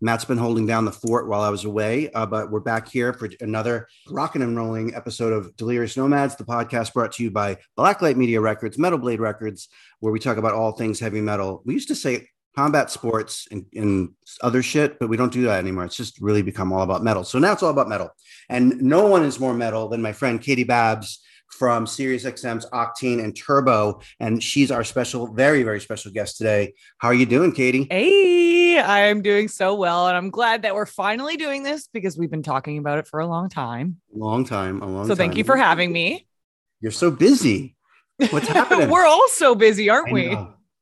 Matt's been holding down the fort while I was away, uh, but we're back here for another rocking and rolling episode of Delirious Nomads, the podcast brought to you by Blacklight Media Records, Metal Blade Records, where we talk about all things heavy metal. We used to say combat sports and, and other shit, but we don't do that anymore. It's just really become all about metal. So now it's all about metal. And no one is more metal than my friend Katie Babbs from SiriusXM's Octane and Turbo, and she's our special, very, very special guest today. How are you doing, Katie? Hey, I'm doing so well, and I'm glad that we're finally doing this because we've been talking about it for a long time. Long time, a long. So thank time. you for having me. You're so busy. What's happening? we're all so busy, aren't we?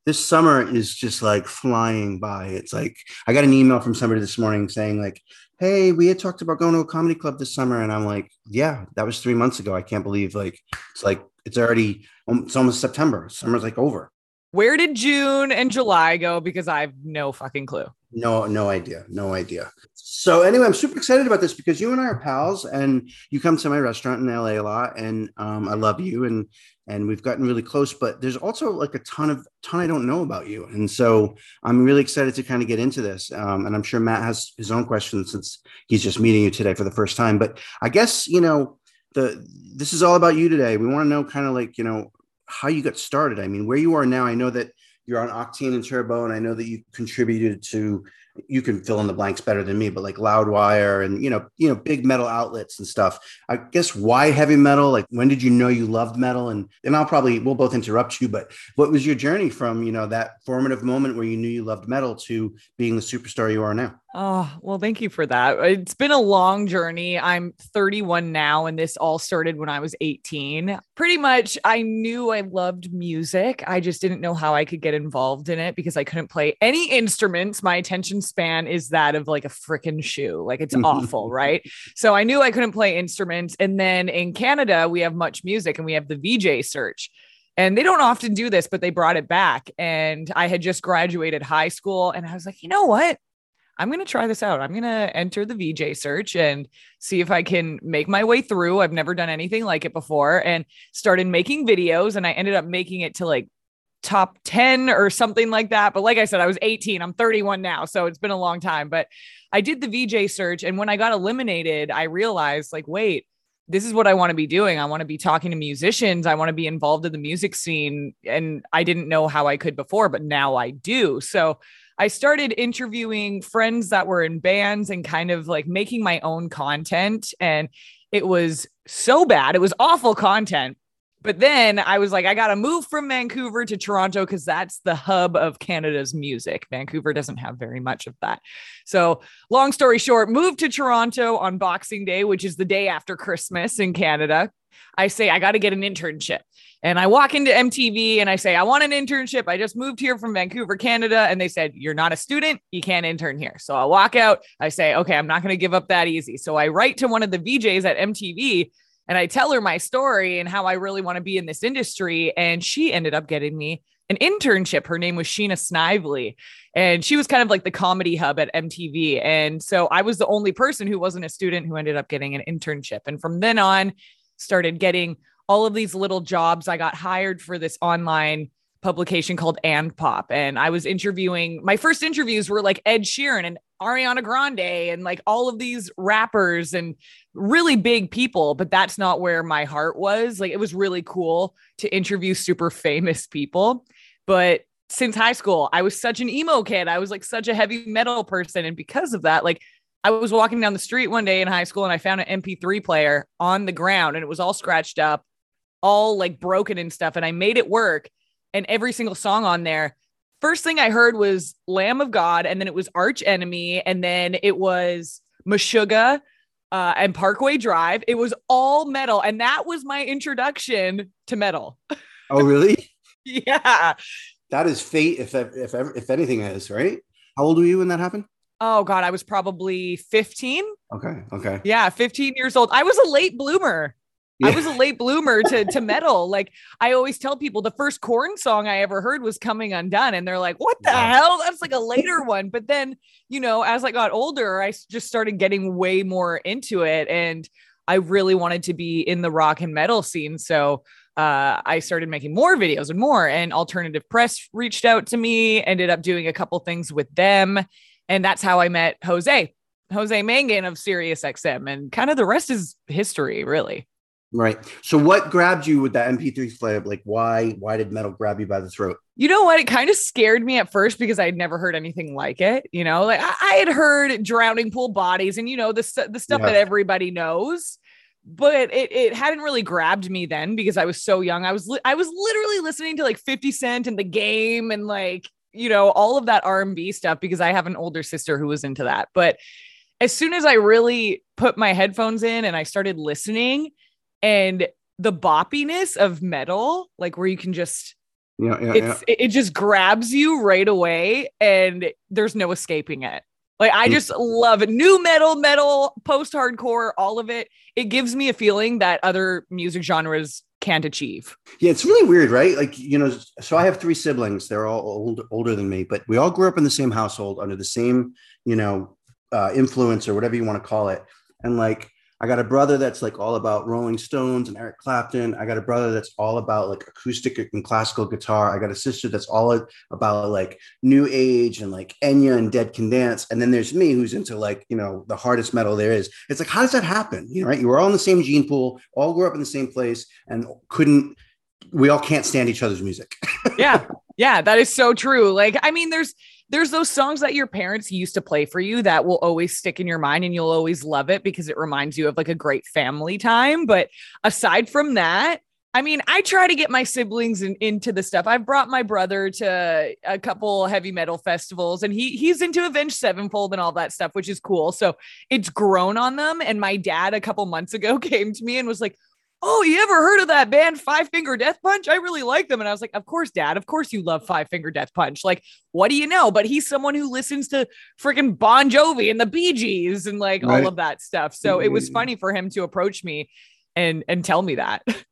This summer is just like flying by. It's like I got an email from somebody this morning saying like, "Hey, we had talked about going to a comedy club this summer," and I'm like, "Yeah, that was three months ago. I can't believe like it's like it's already um, it's almost September. Summer's like over. Where did June and July go? Because I have no fucking clue. No, no idea, no idea. So anyway, I'm super excited about this because you and I are pals, and you come to my restaurant in LA a lot, and um, I love you, and and we've gotten really close. But there's also like a ton of ton I don't know about you, and so I'm really excited to kind of get into this. Um, and I'm sure Matt has his own questions since he's just meeting you today for the first time. But I guess you know the this is all about you today. We want to know kind of like you know how you got started. I mean, where you are now. I know that you're on Octane and Turbo, and I know that you contributed to. You can fill in the blanks better than me, but like Loudwire and you know, you know, big metal outlets and stuff. I guess why heavy metal? Like, when did you know you loved metal? And and I'll probably we'll both interrupt you, but what was your journey from you know that formative moment where you knew you loved metal to being the superstar you are now? Oh, well, thank you for that. It's been a long journey. I'm 31 now, and this all started when I was 18. Pretty much, I knew I loved music. I just didn't know how I could get involved in it because I couldn't play any instruments. My attention span is that of like a freaking shoe. Like it's mm-hmm. awful, right? So I knew I couldn't play instruments. And then in Canada, we have MuchMusic and we have the VJ search. And they don't often do this, but they brought it back. And I had just graduated high school and I was like, you know what? I'm going to try this out. I'm going to enter the VJ search and see if I can make my way through. I've never done anything like it before and started making videos. And I ended up making it to like top 10 or something like that. But like I said, I was 18. I'm 31 now. So it's been a long time. But I did the VJ search. And when I got eliminated, I realized like, wait, this is what I want to be doing. I want to be talking to musicians. I want to be involved in the music scene. And I didn't know how I could before, but now I do. So I started interviewing friends that were in bands and kind of like making my own content. And it was so bad. It was awful content. But then I was like, I got to move from Vancouver to Toronto because that's the hub of Canada's music. Vancouver doesn't have very much of that. So, long story short, moved to Toronto on Boxing Day, which is the day after Christmas in Canada. I say, I got to get an internship. And I walk into MTV and I say, I want an internship. I just moved here from Vancouver, Canada. And they said, You're not a student. You can't intern here. So I walk out. I say, Okay, I'm not going to give up that easy. So I write to one of the VJs at MTV And I tell her my story and how I really want to be in this industry. And she ended up getting me an internship. Her name was Sheena Snively. And she was kind of like the comedy hub at MTV. And so I was the only person who wasn't a student who ended up getting an internship. And from then on, started getting all of these little jobs. I got hired for this online publication called And Pop. And I was interviewing, my first interviews were like Ed Sheeran and Ariana Grande and like all of these rappers and really big people. But that's not where my heart was. Like it was really cool to interview super famous people. But since high school, I was such an emo kid. I was like such a heavy metal person. And because of that, like I was walking down the street one day in high school and I found an MP3 player on the ground and it was all scratched up, all like broken and stuff. And I made it work. And every single song on there, first thing I heard was Lamb of God. And then it was Arch Enemy. And then it was Meshuggah uh, and Parkway Drive. It was all metal. And that was my introduction to metal. Oh, really? yeah. That is fate, if if if anything is right. How old were you when that happened? Oh God, I was probably 15. Okay. Okay. Yeah, 15 years old. I was a late bloomer. Yeah. I was a late bloomer to to metal. Like I always tell people, the first Korn song I ever heard was "Coming Undone," and they're like, "What the hell? That's like a later one." But then, you know, as I got older, I just started getting way more into it, and I really wanted to be in the rock and metal scene. So uh, I started making more videos and more. And Alternative Press reached out to me, ended up doing a couple things with them. And that's how I met Jose, Jose Mangin of SiriusXM, And kind of the rest is history, really. Right. So what grabbed you with that MP3 player? Like why why did metal grab you by the throat? You know what? It kind of scared me at first because I had never heard anything like it. You know, like I, I had heard drowning pool bodies and you know the the stuff yeah. that everybody knows but it, it hadn't really grabbed me then because I was so young. I was li- I was literally listening to like 50 Cent and the game and like you know all of that R&B stuff because I have an older sister who was into that. But as soon as I really put my headphones in and I started listening and the boppiness of metal, like where you can just yeah, yeah, it's yeah. it just grabs you right away and there's no escaping it. Like I just love it. Nu metal, metal, post hardcore, all of it. It gives me a feeling that other music genres can't achieve. Yeah, it's really weird, right? Like, you know, so I have three siblings. They're all old, older than me, but we all grew up in the same household under the same, you know, uh, influence or whatever you want to call it. And like, I got a brother that's like all about Rolling Stones and Eric Clapton. I got a brother that's all about like acoustic and classical guitar. I got a sister that's all about like new age and like Enya and Dead Can Dance. And then there's me who's into like, you know, the hardest metal there is. It's like, how does that happen? You know, right? You were all in the same gene pool, all grew up in the same place and couldn't, we all can't stand each other's music. yeah. Yeah. That is so true. Like, I mean, there's, there's those songs that your parents used to play for you that will always stick in your mind and you'll always love it because it reminds you of like a great family time. But aside from that, I mean, I try to get my siblings in, into the stuff. I've brought my brother to a couple heavy metal festivals and he he's into Avenged Sevenfold and all that stuff, which is cool. So it's grown on them. And my dad a couple months ago came to me and was like, oh, you ever heard of that band Five Finger Death Punch? I really like them. And I was like, of course, dad, of course you love Five Finger Death Punch. Like, what do you know? But he's someone who listens to freaking Bon Jovi and the Bee Gees and like right. all of that stuff. So it was mm-hmm. funny for him to approach me and and tell me that.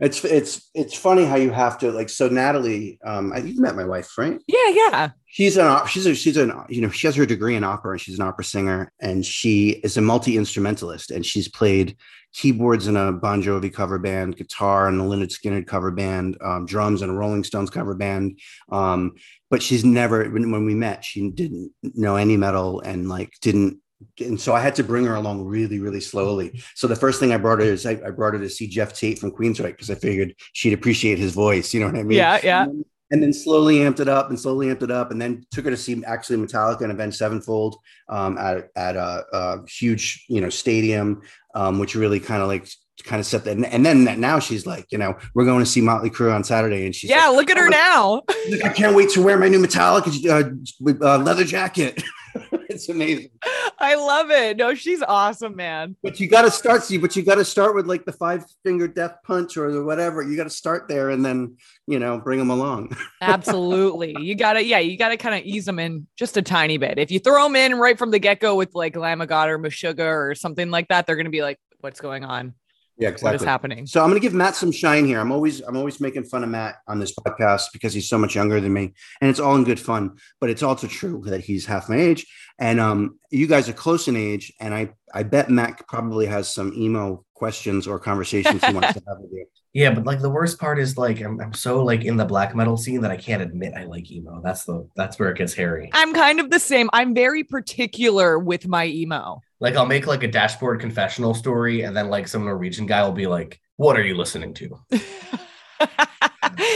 It's it's it's funny how you have to like so Natalie um I you met my wife right yeah yeah she's an she's a she's an you know she has her degree in opera and she's an opera singer and she is a multi instrumentalist and she's played keyboards in a Bon Jovi cover band, guitar in a Lynyrd Skynyrd cover band, um, drums in a Rolling Stones cover band. Um, but she's never when we met, she didn't know any metal and like didn't and so I had to bring her along really, really slowly. So the first thing I brought her is I, I brought her to see Geoff Tate from Queensryche because I figured she'd appreciate his voice. You know what I mean? Yeah, yeah. And then, and then slowly amped it up and slowly amped it up, and then took her to see actually Metallica and Avenged Sevenfold um, at at a, a, huge you know stadium, um, which really kind of like kind of set that. And then now she's like, you know, we're going to see Motley Crue on Saturday, and she's yeah, like, look at her oh, now. I can't wait to wear my new Metallica uh, uh, leather jacket. it's amazing. I love it. No, she's awesome, man. But you got to start, see, but you got to start with like the five finger death punch or whatever. You got to start there and then, you know, bring them along. Absolutely. You got to, yeah, you got to kind of ease them in just a tiny bit. If you throw them in right from the get go with like God or Meshuggah or something like that, they're going to be like, what's going on? Yeah, what is exactly. happening. So I'm going to give Matt some shine here. I'm always I'm always making fun of Matt on this podcast because he's so much younger than me, and it's all in good fun. But it's also true that he's half my age, and um, you guys are close in age, and I I bet Matt probably has some emo questions or conversations he wants to have with you. Yeah, but like the worst part is like I'm, I'm so like in the black metal scene that I can't admit I like emo. That's the that's where it gets hairy. I'm kind of the same. I'm very particular with my emo. Like I'll make like a dashboard confessional story, and then like some Norwegian guy will be like, "What are you listening to?"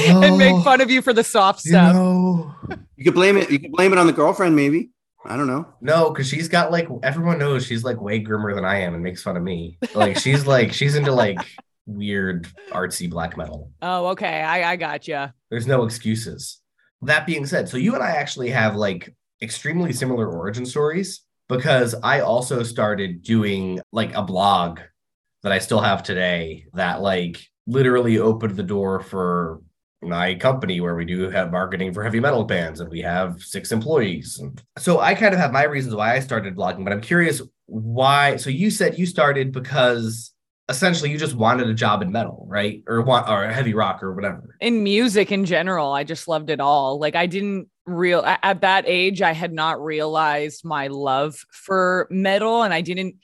and make fun of you for the soft stuff. know, You could blame it. You could blame it on the girlfriend, maybe. I don't know. no, because she's got like everyone knows she's like way grimmer than I am and makes fun of me. Like she's like she's into like weird artsy black metal. Oh, okay. I, I got you. There's no excuses. That being said, so you and I actually have like extremely similar origin stories because I also started doing like a blog that I still have today that like literally opened the door for my company where we do have marketing for heavy metal bands and we have six employees. So I kind of have my reasons why I started blogging, but I'm curious why. So you said you started because essentially you just wanted a job in metal, right? Or want or heavy rock or whatever. In music in general, I just loved it all. Like I didn't real at that age, I had not realized my love for metal, and I didn't.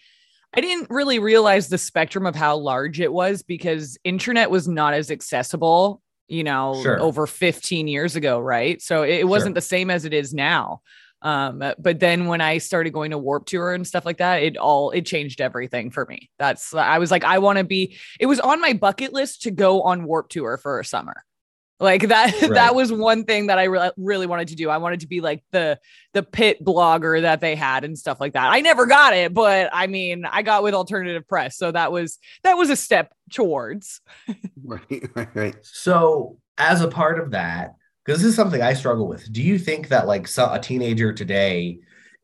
I didn't really realize the spectrum of how large it was because internet was not as accessible, you know, Sure. over 15 years ago, right? So it, wasn't Sure. the same as it is now. Um, but then when I started going to Warp Tour and stuff like that, it all it changed everything for me. That's I was like, I want to be. It was on my bucket list to go on Warp Tour for a summer. Like that, Right. that was one thing that I re- really wanted to do. I wanted to be like the the pit blogger that they had and stuff like that. I never got it, but I mean, I got with alternative press, so that was that was a step towards. Right, right, right. So, as a part of that, because this is something I struggle with, do you think that like so, a teenager today,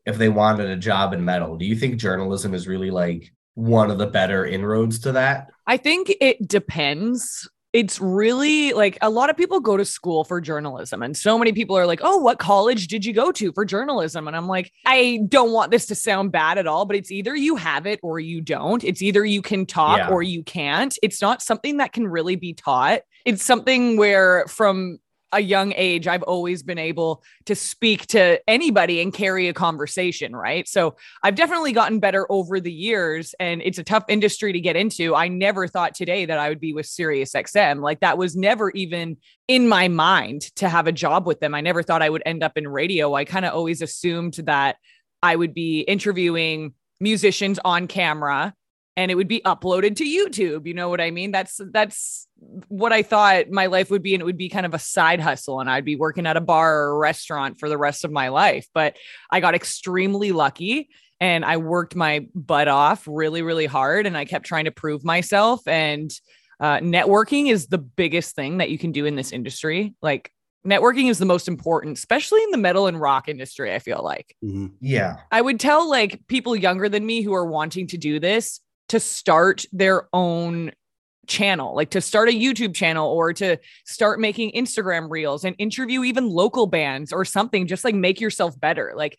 if they wanted a job in metal, do you think journalism is really like one of the better inroads to that? I think it depends. It's really like a lot of people go to school for journalism, and so many people are like, Oh, what college did you go to for journalism? And I'm like, I don't want this to sound bad at all, but it's either you have it or you don't. It's either you can talk Yeah. or you can't. It's not something that can really be taught. It's something where from a young age, I've always been able to speak to anybody and carry a conversation, right? So I've definitely gotten better over the years, and it's a tough industry to get into. I never thought today that I would be with Sirius XM. Like that was never even in my mind to have a job with them. I never thought I would end up in radio. I kind of always assumed that I would be interviewing musicians on camera and it would be uploaded to YouTube. You know what I mean? That's that's what I thought my life would be, and it would be kind of a side hustle, and I'd be working at a bar or a restaurant for the rest of my life. But I got extremely lucky and I worked my butt off really, really hard, and I kept trying to prove myself. And uh, networking is the biggest thing that you can do in this industry. Like networking is the most important, especially in the metal and rock industry. I feel like. Mhm. Yeah. I would tell like people younger than me who are wanting to do this to start their own channel, like to start a YouTube channel or to start making Instagram reels and interview even local bands or something. Just like make yourself better, like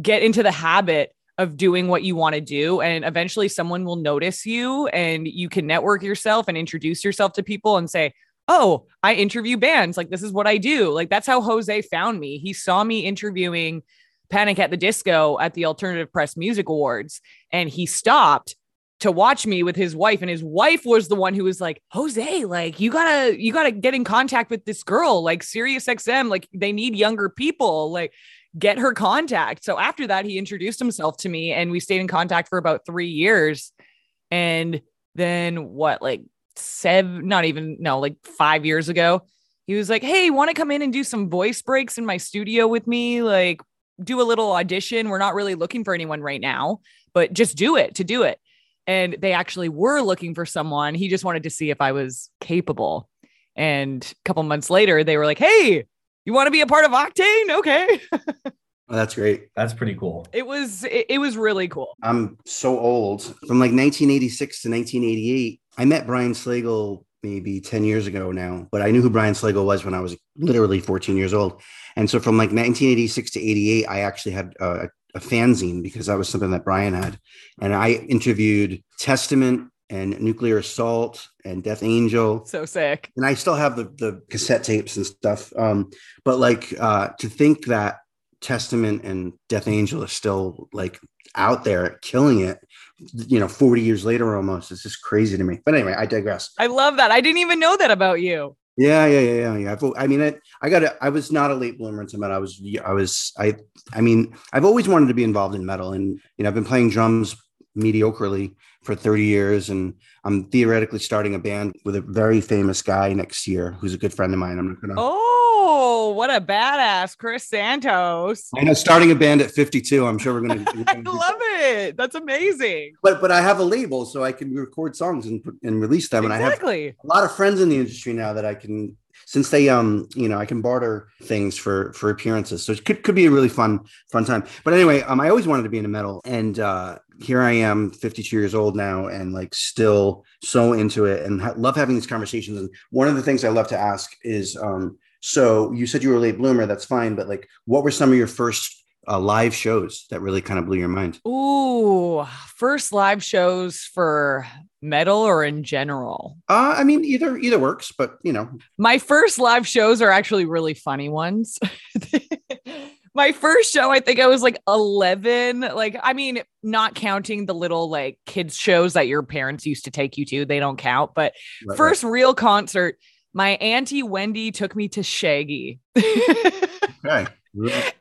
get into the habit of doing what you want to do. And eventually someone will notice you and you can network yourself and introduce yourself to people and say, Oh, I interview bands. Like, this is what I do. Like, that's how Jose found me. He saw me interviewing Panic at the Disco at the Alternative Press Music Awards, and he stopped to watch me with his wife and his wife was the one who was like jose like you gotta you gotta get in contact with this girl like sirius xm like they need younger people like get her contact. So after that he introduced himself to me and we stayed in contact for about three years. And then what like seven not even no like five years ago he was like hey want to come in and do some voice breaks in my studio with me? Like do a little audition. We're not really looking for anyone right now but just do it to do it and they actually were looking for someone. He just wanted to see if I was capable. And a couple months later, they were like, "Hey, you want to be a part of Octane?" Okay. Oh, that's great. That's pretty cool. It was it, it was really cool. I'm so old. From like 1986 to 1988, I met Brian Slagel maybe 10 years ago now, but I knew who Brian Slagel was when I was literally 14 years old. And so from like 1986 to 88, I actually had uh, a fanzine because that was something that Brian had. And I interviewed Testament, and Nuclear Assault and Death Angel. So sick. And I still have the the cassette tapes and stuff. Um, but like uh, to think that Testament and Death Angel are still like out there killing it, you know, 40 years later almost. It's just crazy to me. But anyway, I digress. I love that. I didn't even know that about you. Yeah, yeah, yeah, yeah. I've, I mean, I, I got, I was not a late bloomer into metal. I was, I was, I, I mean, I've always wanted to be involved in metal, and you know, I've been playing drums mediocrely for 30 years, and I'm theoretically starting a band with a very famous guy next year who's a good friend of mine. I'm not gonna. Oh, what a badass, Chris Santos! I know, starting a band at 52. I'm sure we're gonna. We're I gonna love it. That's amazing. But but I have a label, so I can record songs and and release them, and I have a lot of friends in the industry now that I can since they um you know I can barter things for for appearances. So it could, could be a really fun fun time. But anyway um I always wanted to be in a metal. And uh here I am 52 years old now and like still so into it and ha- love having these conversations. And one of the things I love to ask is um so you said you were a late bloomer that's fine. But like what were some of your first uh, live shows that really kind of blew your mind Ooh, first live shows for metal or in general. uh I mean either either works but you know My first live shows are actually really funny ones. My first show, I think I was like 11. Like, I mean, not counting the little like kids' shows that your parents used to take you to, they don't count. But right, first real concert, my auntie Wendy took me to Shaggy. right.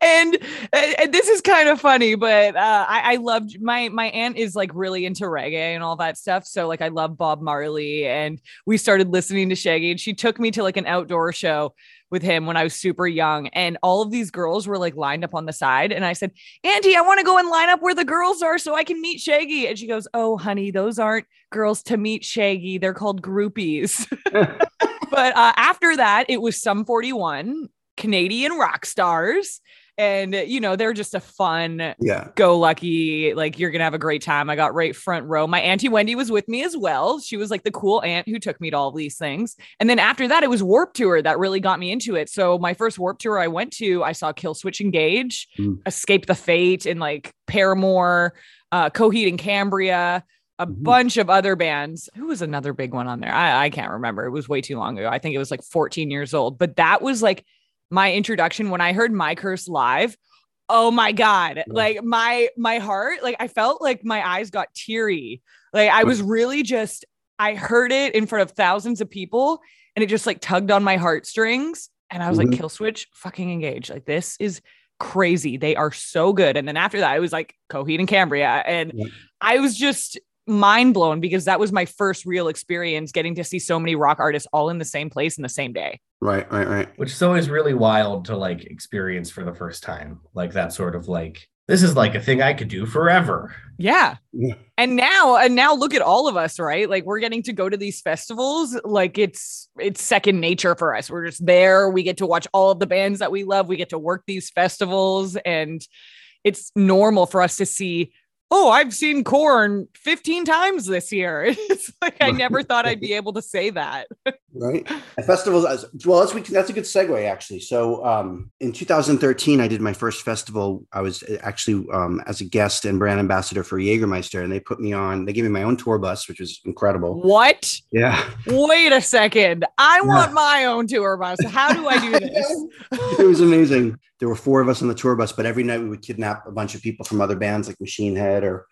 And, and this is kind of funny, but uh, I, I loved my my aunt is like really into reggae and all that stuff. So like I love Bob Marley, and we started listening to Shaggy, and she took me to like an outdoor show with him when I was super young, and all of these girls were like lined up on the side, and I said, Auntie, I want to go and line up where the girls are so I can meet Shaggy, and she goes, Oh, honey, those aren't girls to meet Shaggy; they're called groupies. but uh, after that, it was Sum 41 Canadian rock stars. And, you know, they're just a fun, yeah go lucky. Like, you're going to have a great time. I got right front row. My Auntie Wendy was with me as well. She was like the cool aunt who took me to all these things. And then after that, it was Warp Tour that really got me into it. So, my first Warp Tour I went to, I saw Killswitch Engage, Mm. Escape the Fate, and like Paramore, uh, Coheed and Cambria a Mhm. bunch of other bands. Who was another big one on there? I, I can't remember. It was way too long ago. I think it was like 14 years old. But that was like my introduction when I heard My Curse live. Oh my God. Like my my heart, like I felt like my eyes got teary. Like I was really just, I heard it in front of thousands of people and it just like tugged on my heartstrings. And I was Mhm. like, Kill Switch, fucking engage. Like this is crazy. They are so good. And then after that, I was like Coheed and Cambria. And Yeah. I was just mind blown because that was my first real experience getting to see so many rock artists all in the same place in the same day. right right right which is always really wild to like experience for the first time. Like that sort of like, this is like a thing I could do forever. Yeah. Yeah. And now and now look at all of us, right? Like we're getting to go to these festivals like it's it's second nature for us. We're just there, we get to watch all of the bands that we love, we get to work these festivals and it's normal for us to see Oh, I've seen Korn 15 times this year. It's like I never thought I'd be able to say that. Right and festivals as well that's we that's a good segue actually so um in 2013 i did my first festival i was actually um as a guest and brand ambassador for jägermeister and they put me on they gave me my own tour bus which was incredible What? yeah Wait a second. I want my own tour bus. How do I do this? it was amazing there were four of us on the tour bus but every night we would kidnap a bunch of people from other bands like machine head or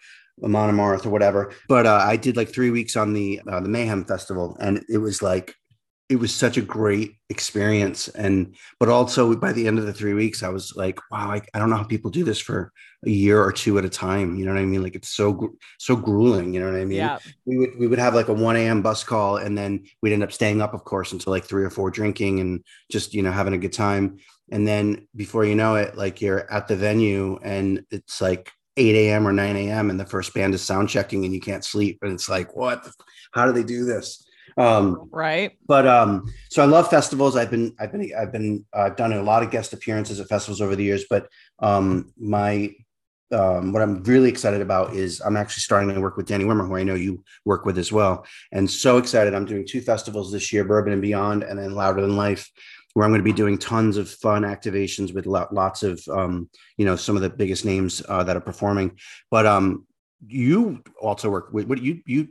Amon Amarth or whatever but uh, i did like three weeks on the uh, the mayhem festival and it was like it was such a great experience. And but also by the end of the three weeks i was like wow i, I don't know how people do this for a year or two at a time. You know what i mean? Like it's so so grueling. You know what i mean? Yeah. we would we would have like a 1 a.m bus call and then we'd end up staying up of course until like three or four drinking and just you know having a good time. And then before you know it like you're at the venue and it's like 8 a.m or 9 a.m and the first band is sound checking and you can't sleep. And it's like what how do they do this um Right. but um so i love festivals. I've been i've been i've been uh, i've done a lot of guest appearances at festivals over the years but um my um what i'm really excited about is i'm actually starting to work with danny wimmer who i know you work with as well. And so excited. I'm doing two festivals this year bourbon and beyond and then louder than life where i'm going to be doing tons of fun activations with lots of um you know some of the biggest names uh, that are performing. But um you also work with what you you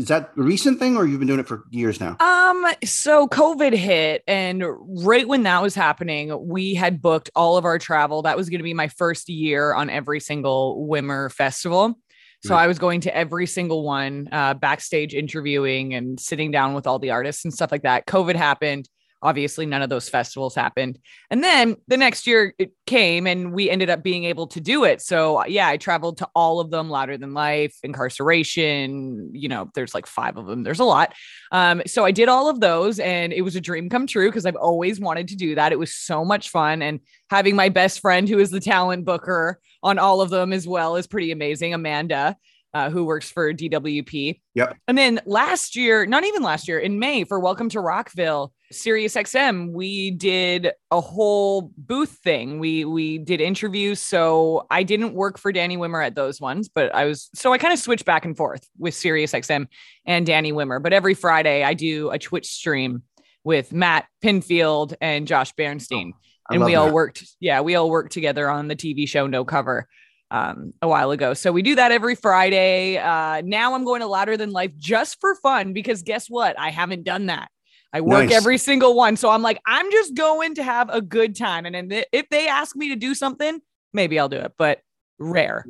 is that a recent thing or you've been doing it for years now? Um, so COVID hit, and right when that was happening, we had booked all of our travel. That was going to be my first year on every single Wimmer festival. So Right. I was going to every single one, uh, backstage interviewing and sitting down with all the artists and stuff like that. COVID happened. Obviously, none of those festivals happened. And then the next year it came and we ended up being able to do it. So, yeah, I traveled to all of them Louder Than Life, Inkcarceration. You know, there's like five of them, there's a lot. Um, so I did all of those and it was a dream come true because I've always wanted to do that. It was so much fun. And having my best friend who is the talent booker on all of them as well is pretty amazing. Amanda, uh, who works for DWP. Yep. And then last year, not even last year, in May for Welcome to Rockville, Sirius XM, we did a whole booth thing. We we did interviews. So I didn't work for Danny Wimmer at those ones, but I was so I kind of switched back and forth with Sirius XM and Danny Wimmer. But every Friday I do a Twitch stream with Matt Pinfield and Josh Bernstein. I and we all that. worked, yeah, we all worked together on the TV show No Cover um, a while ago. So we do that every Friday. Uh, now I'm going to Louder Than Life just for fun because guess what? I haven't done that. I work Nice. every single one. So I'm like, I'm just going to have a good time. And then if they ask me to do something, maybe I'll do it, but rare.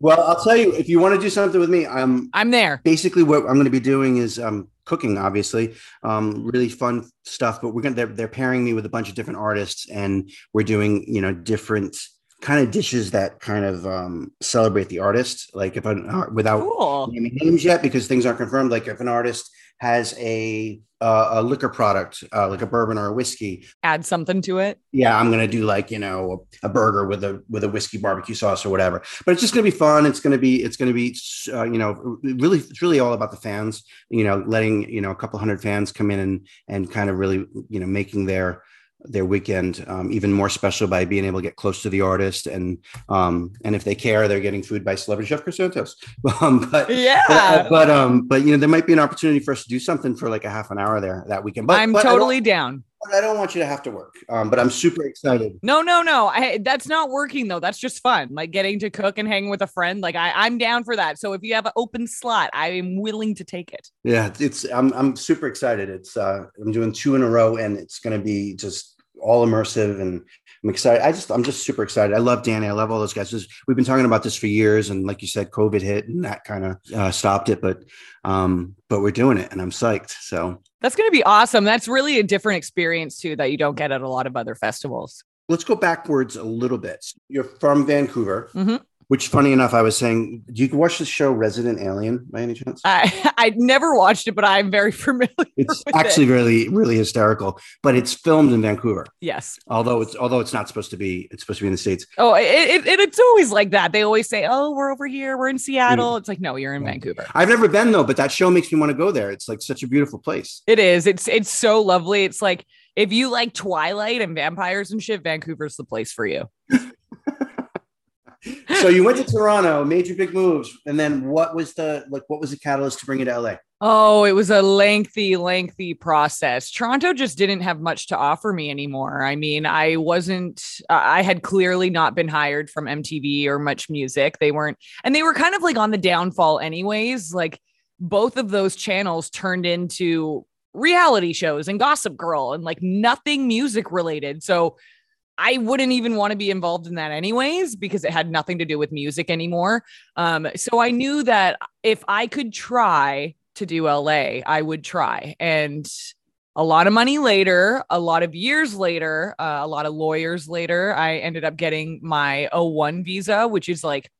Well, I'll tell you, if you want to do something with me, I'm I'm there. basically what I'm going to be doing is um, cooking, obviously, um, really fun stuff. But we're going to they're, they're pairing me with a bunch of different artists, and we're doing you know different kind of dishes that kind of um, celebrate the artist. Like if I'm uh, without Cool. naming names yet because things aren't confirmed. Like if an artist has a uh, a liquor product, uh, like a bourbon or a whiskey, Add something to it. yeah, I'm gonna do like you know a burger with a with a whiskey barbecue sauce or whatever. But it's just gonna be fun. It's gonna be it's gonna be uh, you know really it's really all about the fans. You know, letting you know a couple hundred fans come in and and kind of really you know making their their weekend um, even more special by being able to get close to the artist and um and if they care they're getting food by celebrity chef Chris Santos um but Yeah. but, but um but you know there might be an opportunity for us to do something for like a half an hour there that weekend but I'm but totally down. I don't want you to have to work um but I'm super excited No, no, no. I that's not working though. That's just fun. Like getting to cook and hang with a friend. Like I, I'm down for that. So if you have an open slot, I am willing to take it. Yeah, it's I'm I'm super excited. It's uh I'm doing two in a row and it's gonna be just all immersive and I'm excited. I just I'm just super excited. I love Danny. I love all those guys. This- we've been talking about this for years and like you said, COVID hit and that kind of uh, stopped it. But um, but we're doing it and I'm psyched. So That's going to be awesome. That's really a different experience too that you don't get at a lot of other festivals. let's go backwards a little bit. You're from Vancouver, Mhm. Which funny enough, I was saying, do you watch the show Resident Alien by any chance? I I never watched it, but I'm very familiar. It's actually it. really, really hysterical, but it's filmed in Vancouver. yes. Although it's although it's not supposed to be, it's supposed to be in the states. Oh, it, it, it- it's always like that. They always say, "Oh, we're over here. We're in Seattle." Mm. It's like, no, you're in Yeah. Vancouver. I've never been though, but that show makes me want to go there. It's like such a beautiful place. It is. It's it's so lovely. It's like if you like Twilight and vampires and shit, Vancouver's the place for you. So you went to Toronto, made your big moves, and then what was the like? What was the catalyst to bring you to LA? Oh, it was a lengthy, lengthy process. Toronto just didn't have much to offer me anymore. I mean, I wasn't, I had clearly not been hired from MTV or MuchMusic. They weren't, and they were kind of like on the downfall, anyways. Like both of those channels turned into reality shows and Gossip Girl and like nothing music related. So I wouldn't even want to be involved in that anyways because it had nothing to do with music anymore. Um, so I knew that if I could try to do LA, I would try. And a lot of money later, a lot of years later, uh, a lot of lawyers later, I ended up getting my O1 visa, which is like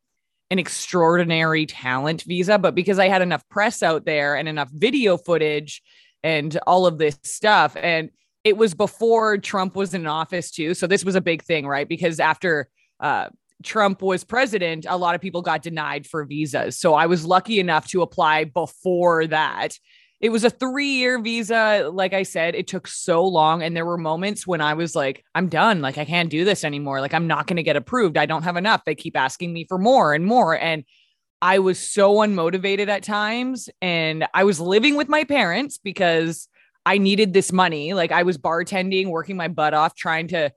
an extraordinary talent visa. But because I had enough press out there and enough video footage and all of this stuff, and it was before Trump was in office too. So this was a big thing, right? Because after uh, Trump was president, a lot of people got denied for visas. So I was lucky enough to apply before that. It was a three year visa. Like I said, it took so long. And there were moments when I was like, I'm done. Like, I can't do this anymore. Like, I'm not going to get approved. I don't have enough. They keep asking me for more and more. And I was so unmotivated at times. And I was living with my parents because I needed this money. Like, I was bartending, working my butt off, trying to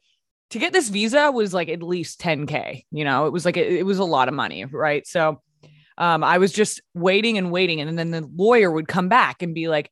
to get this visa was like at least 10k you know it was like it, it was a lot of money right so um, I was just waiting and waiting. And then the lawyer would come back and be like,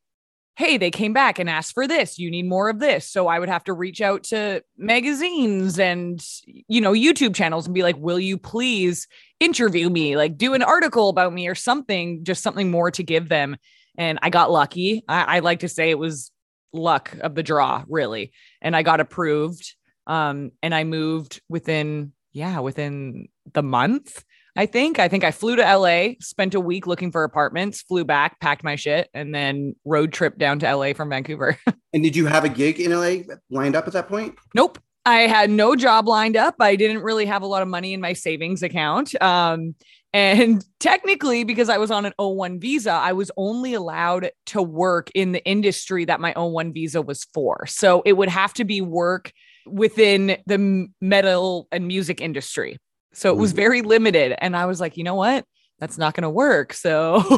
hey, they came back and asked for this. You need more of this. So I would have to reach out to magazines and, you know, YouTube channels and be like, will you please interview me? Like do an article about me or something, just something more to give them. And I got lucky. I, I like to say it was luck of the draw, really. And I got approved. Um, and I moved within, yeah, within the month. I think. I think I flew to LA, spent a week looking for apartments, flew back, packed my shit, and then road trip down to LA from Vancouver. and did you have a gig in LA lined up at that point? Nope. I had no job lined up. I didn't really have a lot of money in my savings account. Um, and technically, because I was on an O1 visa, I was only allowed to work in the industry that my O1 visa was for. So it would have to be work within the metal and music industry. So it was mm-hmm. very limited. And I was like, you know what? That's not going to work. So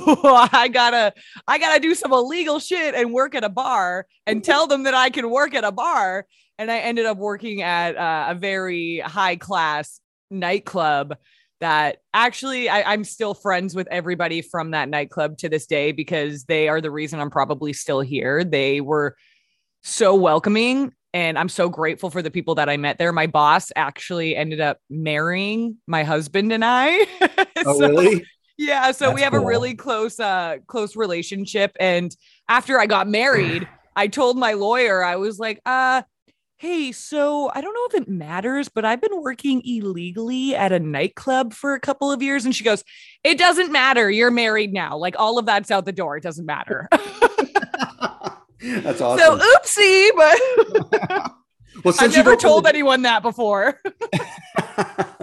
I gotta, I gotta do some illegal shit and work at a bar and tell them that I can work at a bar. And I ended up working at uh, a very high class nightclub that actually I, I'm still friends with everybody from that nightclub to this day because they are the reason I'm probably still here. They were so welcoming and I'm so grateful for the people that I met there. My boss actually ended up marrying my husband and I. oh, really? Yeah, so That's we have cool. a really close uh close relationship and after I got married, I told my lawyer I was like, "Uh, hey, so I don't know if it matters, but I've been working illegally at a nightclub for a couple of years. And she goes, It doesn't matter. You're married now. Like all of that's out the door. It doesn't matter. That's awesome. So oopsie, but well, I've never told the- anyone that before.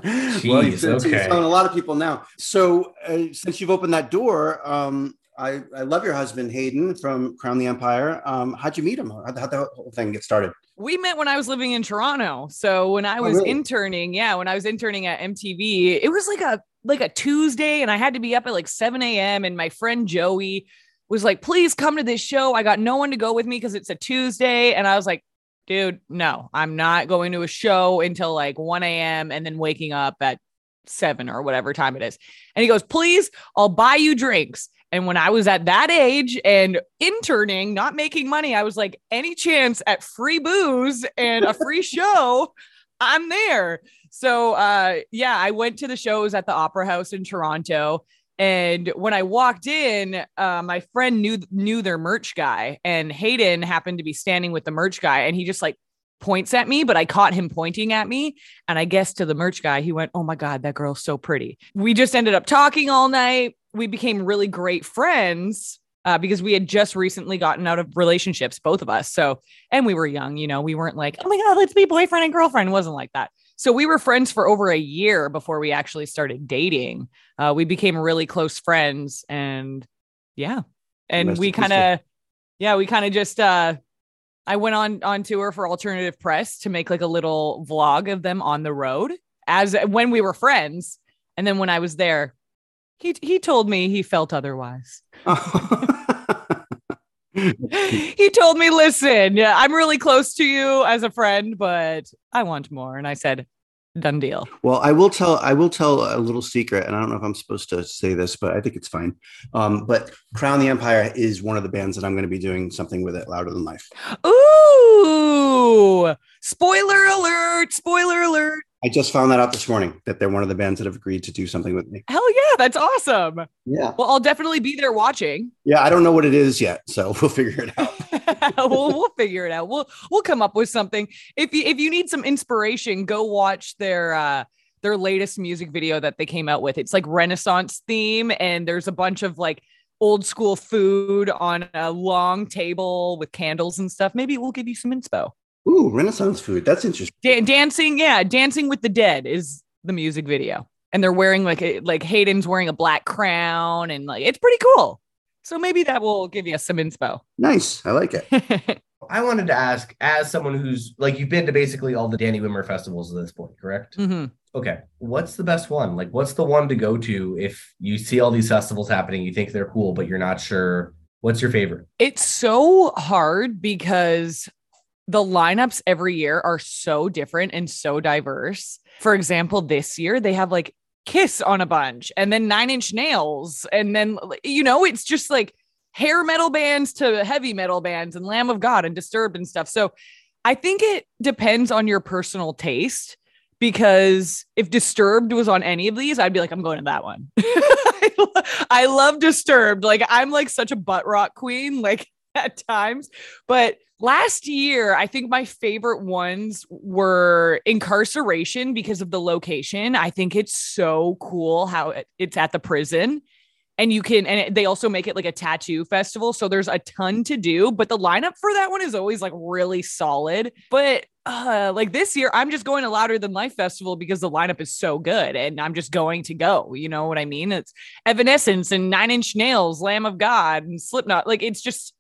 Jeez, well, you've, okay. telling a lot of people now. So uh, since you've opened that door, um, I, I love your husband Hayden from Crown the Empire. Um, how'd you meet him? How'd, how'd the whole thing get started? We met when I was living in Toronto. So when I oh, was oh, really? interning, yeah, when I was interning at MTV, it was like a like a Tuesday, and I had to be up at like 7 a.m. And my friend Joey was like, please come to this show. I got no one to go with me because it's a Tuesday. And I was like, dude, no, I'm not going to a show until like 1 a.m. and then waking up at seven or whatever time it is. And he goes, please, I'll buy you drinks. And when I was at that age and interning, not making money, I was like, any chance at free booze and a free show, I'm there. So uh yeah, I went to the shows at the Opera House in Toronto and when I walked in, uh, my friend knew knew their merch guy, and Hayden happened to be standing with the merch guy, and he just like points at me, but I caught him pointing at me. And I guess to the merch guy, he went, Oh my God, that girl's so pretty. We just ended up talking all night. We became really great friends uh, because we had just recently gotten out of relationships, both of us. So, and we were young, you know, we weren't like, Oh my God, let's be boyfriend and girlfriend. It wasn't like that. So we were friends for over a year before we actually started dating. Uh, we became really close friends, and yeah, and we kind of, yeah, we kind of just. uh I went on on tour for Alternative Press to make like a little vlog of them on the road as when we were friends, and then when I was there, he he told me he felt otherwise. he told me, listen, yeah, I'm really close to you as a friend, but I want more. And I said, done deal. Well, I will tell, I will tell a little secret, and I don't know if I'm supposed to say this, but I think it's fine. Um, but Crown the Empire is one of the bands that I'm going to be doing something with it louder than life. Ooh, spoiler alert, spoiler alert. I just found that out this morning that they're one of the bands that have agreed to do something with me. Hell yeah, that's awesome. Yeah. Well, I'll definitely be there watching. Yeah, I don't know what it is yet, so we'll figure it out. we'll, we'll figure it out. We'll we'll come up with something. If you if you need some inspiration, go watch their uh their latest music video that they came out with. It's like Renaissance theme, and there's a bunch of like old school food on a long table with candles and stuff. Maybe we'll give you some inspo. Ooh, Renaissance food. That's interesting. Da- dancing, yeah, Dancing with the Dead is the music video, and they're wearing like a, like Hayden's wearing a black crown, and like it's pretty cool. So maybe that will give you some inspo. Nice, I like it. I wanted to ask, as someone who's like you've been to basically all the Danny Wimmer festivals at this point, correct? Mm-hmm. Okay, what's the best one? Like, what's the one to go to if you see all these festivals happening, you think they're cool, but you're not sure? What's your favorite? It's so hard because the lineups every year are so different and so diverse. For example, this year they have like Kiss on a bunch and then Nine Inch Nails. And then, you know, it's just like hair metal bands to heavy metal bands and Lamb of God and Disturbed and stuff. So I think it depends on your personal taste because if Disturbed was on any of these, I'd be like, I'm going to that one. I love Disturbed. Like, I'm like such a butt rock queen, like at times. But last year, I think my favorite ones were Inkcarceration because of the location. I think it's so cool how it's at the prison. And you can and they also make it like a tattoo festival. So there's a ton to do but the lineup for that one is always like really solid. But uh like this year i'm just going to louder than life festival because the lineup is so good and i'm just going to go. You know what i mean? It's evanescence and nine inch nails lamb of god and slipknot. Like it's just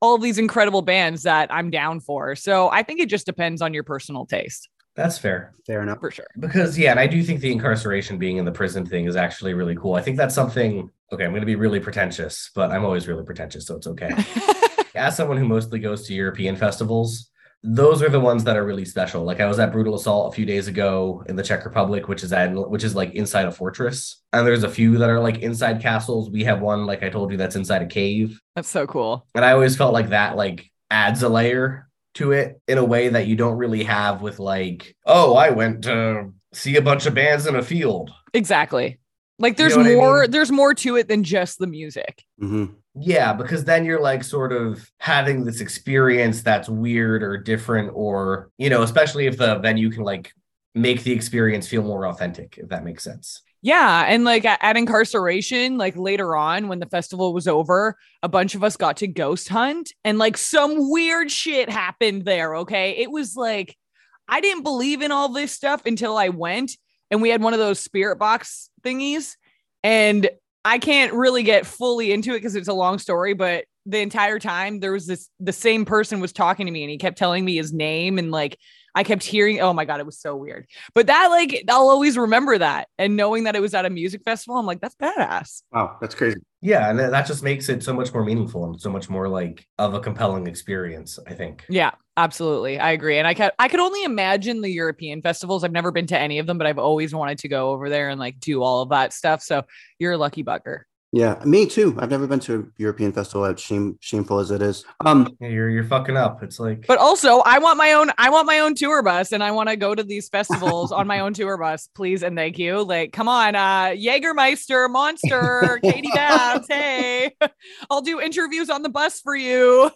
all of these incredible bands that i'm down for so i think it just depends on your personal taste that's fair. Fair enough. For sure. Because yeah, and I do think the Inkcarceration being in the prison thing is actually really cool. I think that's something okay, I'm going to be really pretentious, but I'm always really pretentious, so it's okay. As someone who mostly goes to European festivals, those are the ones that are really special. Like I was at Brutal Assault a few days ago in the Czech Republic, which is at which is like inside a fortress. And there's a few that are like inside castles. We have one, like I told you, that's inside a cave. That's so cool. And I always felt like that like adds a layer to it in a way that you don't really have with like, oh, I went to see a bunch of bands in a field. Exactly. Like there's You know what I more mean? there's more to it than just the music. hmm Yeah, because then you're like sort of having this experience that's weird or different, or, you know, especially if the venue can like make the experience feel more authentic, if that makes sense. Yeah, and like at, at Inkcarceration, like later on when the festival was over, a bunch of us got to ghost hunt and like some weird shit happened there, okay? It was like I didn't believe in all this stuff until I went and we had one of those spirit box thingies and I can't really get fully into it because it's a long story, but the entire time there was this the same person was talking to me and he kept telling me his name and like I kept hearing, oh my God, it was so weird. But that, like, I'll always remember that. And knowing that it was at a music festival, I'm like, that's badass. Wow, that's crazy. Yeah, and that that just makes it so much more meaningful and so much more like of a compelling experience, I think. Yeah, absolutely. I agree. And I could, I could only imagine the European festivals. I've never been to any of them, but I've always wanted to go over there and like do all of that stuff. So you're a lucky bucker. Yeah, me too. I've never been to a European festival, as shame, shameful as it is. Um, Yeah, You're you're fucking up. It's like But also, I want my own, I want my own tour bus and I want to go to these festivals on my own tour bus, please and thank you. Like, come on, uh, Jägermeister, Monster, Katie Babs. Hey, I'll do interviews on the bus for you.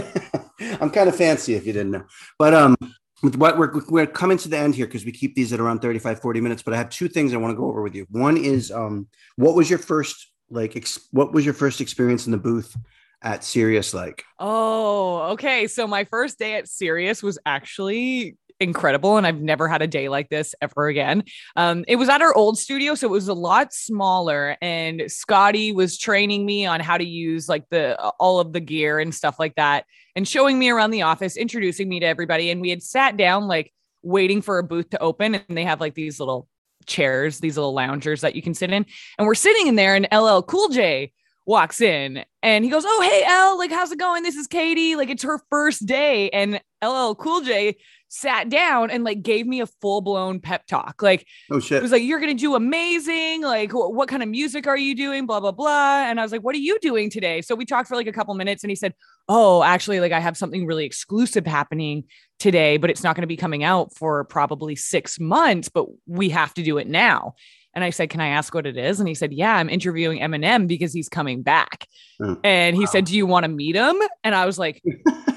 I'm kind of fancy if you didn't know. But um with what we're we're coming to the end here because we keep these at around 35 40 minutes, but I have two things I want to go over with you. One is um what was your first like ex- what was your first experience in the booth at Sirius like? Oh, okay. So my first day at Sirius was actually incredible and I've never had a day like this ever again. Um it was at our old studio so it was a lot smaller and Scotty was training me on how to use like the all of the gear and stuff like that and showing me around the office, introducing me to everybody and we had sat down like waiting for a booth to open and they have like these little chairs, these little loungers that you can sit in and we're sitting in there and LL Cool J walks in and he goes, Oh, hey, L, like, how's it going? This is Katie. Like, it's her first day. And LL Cool J sat down and like gave me a full blown pep talk. Like, Oh shit. it was like, You're going to do amazing. Like, wh- what kind of music are you doing? Blah, blah, blah. And I was like, What are you doing today? So we talked for like a couple minutes and he said, Oh, actually, like, I have something really exclusive happening today, but it's not going to be coming out for probably six months, but we have to do it now. And I said, Can I ask what it is? And he said, Yeah, I'm interviewing Eminem because he's coming back. Oh, And he said, Do you want to meet him? And I was like,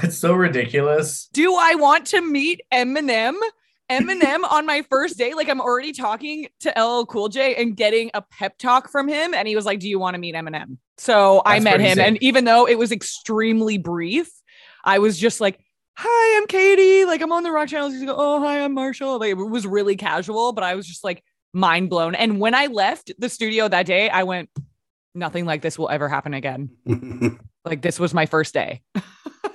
it's so ridiculous. Do I want to meet Eminem? Eminem on my first day? Like, I'm already talking to LL Cool J and getting a pep talk from him. And he was like, Do you want to meet Eminem? So I met him. sick. And even though it was extremely brief, I was just like, Hi, I'm Katie. Like, I'm on the rock channel. He's like, Oh, hi, I'm Marshall. Like, it was really casual, but I was just like mind blown. And when I left the studio that day, I went, Nothing like this will ever happen again. Like, this was my first day.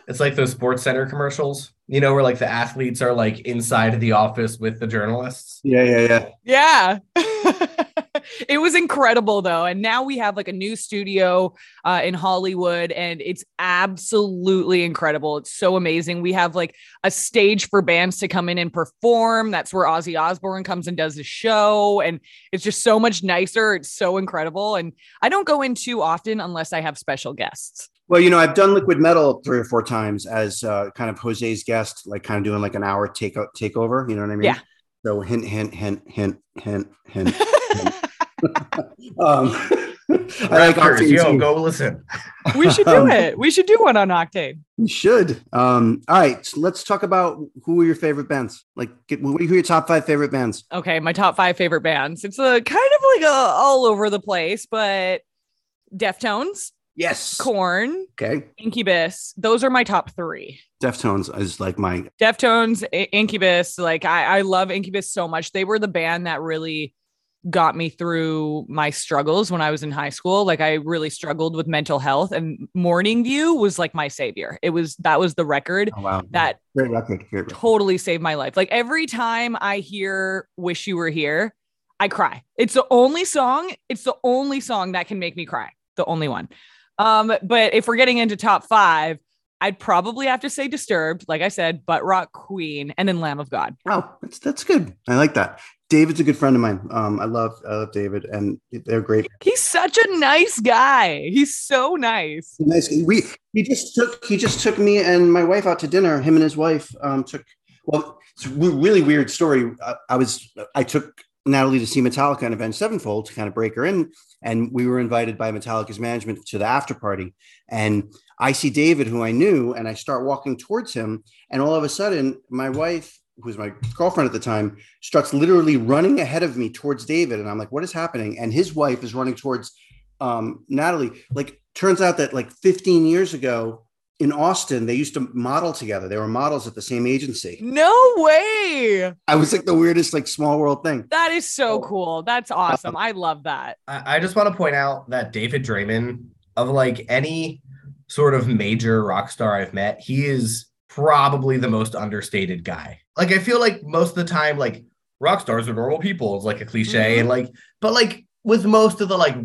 It's like those sports center commercials, you know, where like the athletes are like inside the office with the journalists. yeah, yeah, yeah. Yeah. it was incredible though. And now we have like a new studio uh, in Hollywood and it's absolutely incredible. It's so amazing. We have like a stage for bands to come in and perform. That's where Ozzy Osbourne comes and does the show. And it's just so much nicer. It's so incredible. And I don't go in too often unless I have special guests. Well, you know, I've done Liquid Metal three or four times as uh, kind of Jose's guest, like kind of doing like an hour take takeover. You know what I mean? Yeah. So hint, hint, hint, hint, hint, hint. hint. um, I like Octane. Yo, go listen. We should do it. We should do one on Octane. We should. Um, all right, so let's talk about who are your favorite bands. Like, get, who are your top five favorite bands? Okay, my top five favorite bands. It's a kind of like a all over the place, but Deftones. Yes. Korn. Okay. Incubus. Those are my top three. Deftones is like my Deftones, Incubus. Like I, I love Incubus so much. They were the band that really got me through my struggles when I was in high school. Like I really struggled with mental health and Morning View was like my savior. It was that was the record oh, wow. that great record. Great record. totally saved my life. Like every time I hear Wish You Were Here, I cry. It's the only song, it's the only song that can make me cry. The only one. Um, but if we're getting into top five, I'd probably have to say Disturbed, like I said, Butt Rock Queen, and then Lamb of God. Oh, that's that's good. I like that. David's a good friend of mine. Um, I love I love David, and they're great. He's such a nice guy. He's so nice. Nice. We he just took he just took me and my wife out to dinner. Him and his wife um, took. Well, it's a really weird story. I, I was I took Natalie to see Metallica and Avenged Sevenfold to kind of break her in. And we were invited by Metallica's management to the after party. And I see David, who I knew, and I start walking towards him. And all of a sudden, my wife, who was my girlfriend at the time, starts literally running ahead of me towards David. And I'm like, what is happening? And his wife is running towards um, Natalie. Like, turns out that like 15 years ago, in Austin, they used to model together. They were models at the same agency. No way. I was like the weirdest, like small world thing. That is so cool. That's awesome. I love that. I, I just want to point out that David Draiman, of like any sort of major rock star I've met, he is probably the most understated guy. Like I feel like most of the time, like rock stars are normal people. It's like a cliche, mm-hmm. and like, but like with most of the like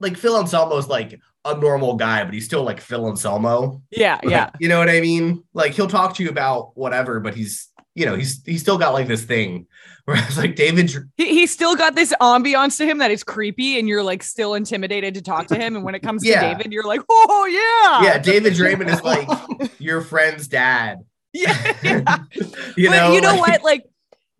like Phil Anselmo's like a normal guy, but he's still like Phil Anselmo. Yeah, yeah. you know what I mean? Like he'll talk to you about whatever, but he's you know he's he's still got like this thing. where Whereas like David, he, he's still got this ambiance to him that is creepy, and you're like still intimidated to talk to him. And when it comes yeah. to David, you're like, oh yeah, yeah. David Draiman is like your friend's dad. Yeah, yeah. you but know, you know like, what? Like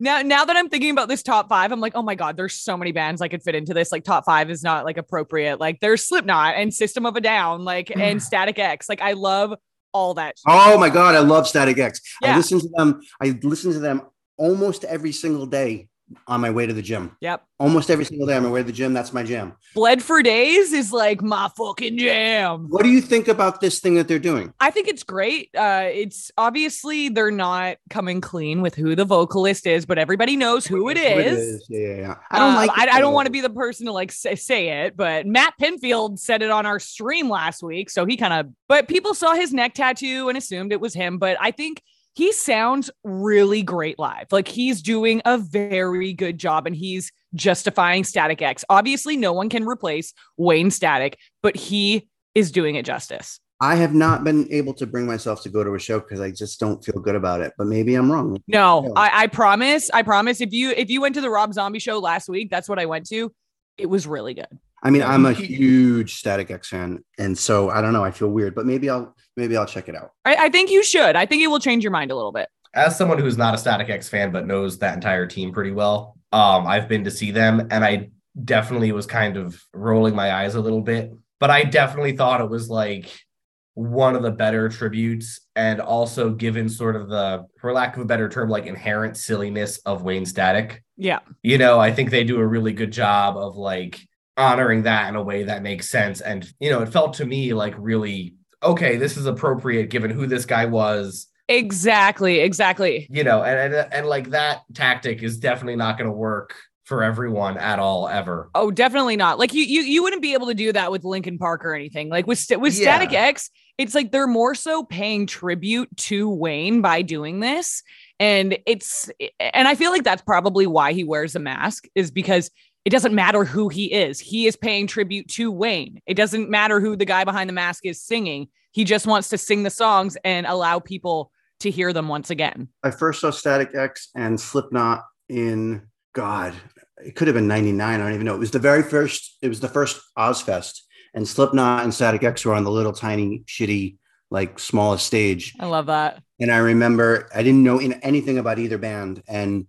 now now that i'm thinking about this top five i'm like oh my god there's so many bands i could fit into this. Like top five is not like appropriate. Like there's slipknot and system of a down like mm. and static x. Like i love all that oh my god i love static x. Yeah. i listen to them i listen to them almost every single day on my way to the gym. Yep. Almost every single day on my way to the gym. That's my jam. Bled for days is like my fucking jam. What do you think about this thing that they're doing? I think it's great. Uh, it's obviously they're not coming clean with who the vocalist is, but everybody knows who it is. Who it is. Yeah, yeah, yeah. I don't uh, like. I, I, don't want to be the person to like say, say it, but Matt Pinfield said it on our stream last week, so he kind of. But people saw his neck tattoo and assumed it was him. But I think he sounds really great live. Like he's doing a very good job and he's justifying Static X. Obviously, no one can replace Wayne Static, but he is doing it justice. I have not been able to bring myself to go to a show because I just don't feel good about it. But maybe I'm wrong. No, I, I promise. I promise. If you if you went to the Rob Zombie show last week, that's what I went to. It was really good. I mean, I'm a huge Static X fan, and so I don't know. I feel weird, but maybe I'll maybe I'll check it out. I, I think you should. I think it will change your mind a little bit. As someone who's not a Static X fan but knows that entire team pretty well, um, I've been to see them, and I definitely was kind of rolling my eyes a little bit. But I definitely thought it was like one of the better tributes, and also given sort of the, for lack of a better term, like inherent silliness of Wayne Static. Yeah. You know, I think they do a really good job of like honoring that in a way that makes sense. And, you know, it felt to me like really, okay, this is appropriate given who this guy was. Exactly. Exactly. You know, and, and, and like that tactic is definitely not going to work for everyone at all ever. Oh, definitely not. Like you, you, you wouldn't be able to do that with Linkin Park or anything. Like with with yeah. Static X, it's like they're more so paying tribute to Wayne by doing this, and it's and I feel like that's probably why he wears a mask is because It doesn't matter who he is. He is paying tribute to Wayne. It doesn't matter who the guy behind the mask is singing. He just wants to sing the songs and allow people to hear them once again. I first saw Static X and Slipknot in God, it could have been 99. I don't even know. It was the very first, it was the first Ozzfest. And Slipknot and Static X were on the little tiny, shitty, like smallest stage. I love that. And I remember I didn't know in anything about either band. And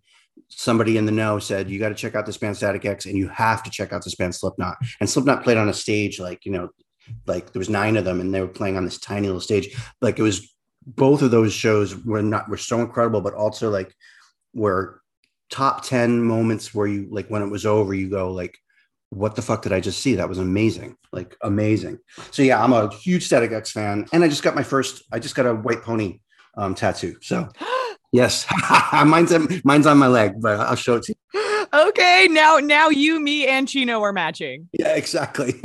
somebody in the know said, You got to check out this band Static X and you have to check out this band Slipknot. And Slipknot played on a stage like, you know, like there was nine of them and they were playing on this tiny little stage. Like it was both of those shows were not were so incredible, but also like were top 10 moments where you like when it was over, you go like, what the fuck did I just see? That was amazing. Like amazing. So yeah, I'm a huge Static X fan. And I just got my first, I just got a white pony um, tattoo. So yes, mine's, mine's on my leg, but I'll show it to you. Okay, now now you, me, and Chino are matching. Yeah, exactly.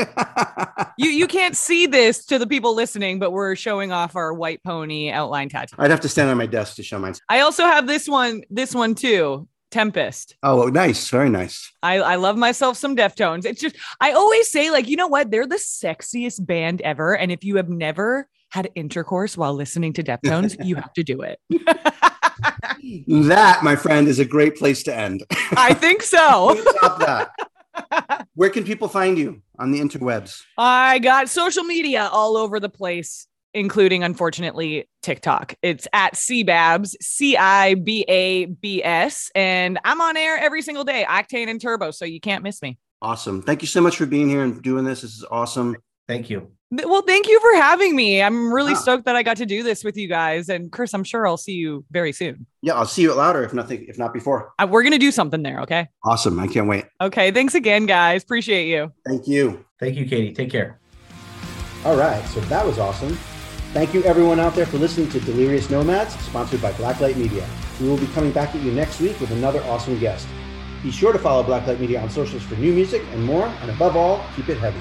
you you can't see this to the people listening, but we're showing off our white pony outline tattoo. I'd have to stand on my desk to show mine. I also have this one, this one too. Tempest. Oh, nice. Very nice. I, I love myself some Deftones. It's just, I always say, like, you know what? They're the sexiest band ever. And if you have never had intercourse while listening to Deftones, you have to do it. that, my friend, is a great place to end. I think so. Stop that. Where can people find you on the interwebs? I got social media all over the place including unfortunately TikTok. It's at CBABS, C I B A B S, and I'm on air every single day, Octane and Turbo, so you can't miss me. Awesome. Thank you so much for being here and doing this. This is awesome. Thank you. Well, thank you for having me. I'm really ah. stoked that I got to do this with you guys. And Chris, I'm sure I'll see you very soon. Yeah, I'll see you at Louder if nothing, if not before. Uh, we're gonna do something there. Okay. Awesome. I can't wait. Okay. Thanks again, guys. Appreciate you. Thank you. Thank you, Katie. Take care. All right. So that was awesome. Thank you everyone out there for listening to Delirious Nomads, sponsored by Blacklight Media. We will be coming back at you next week with another awesome guest. Be sure to follow Blacklight Media on socials for new music and more, and above all, keep it heavy.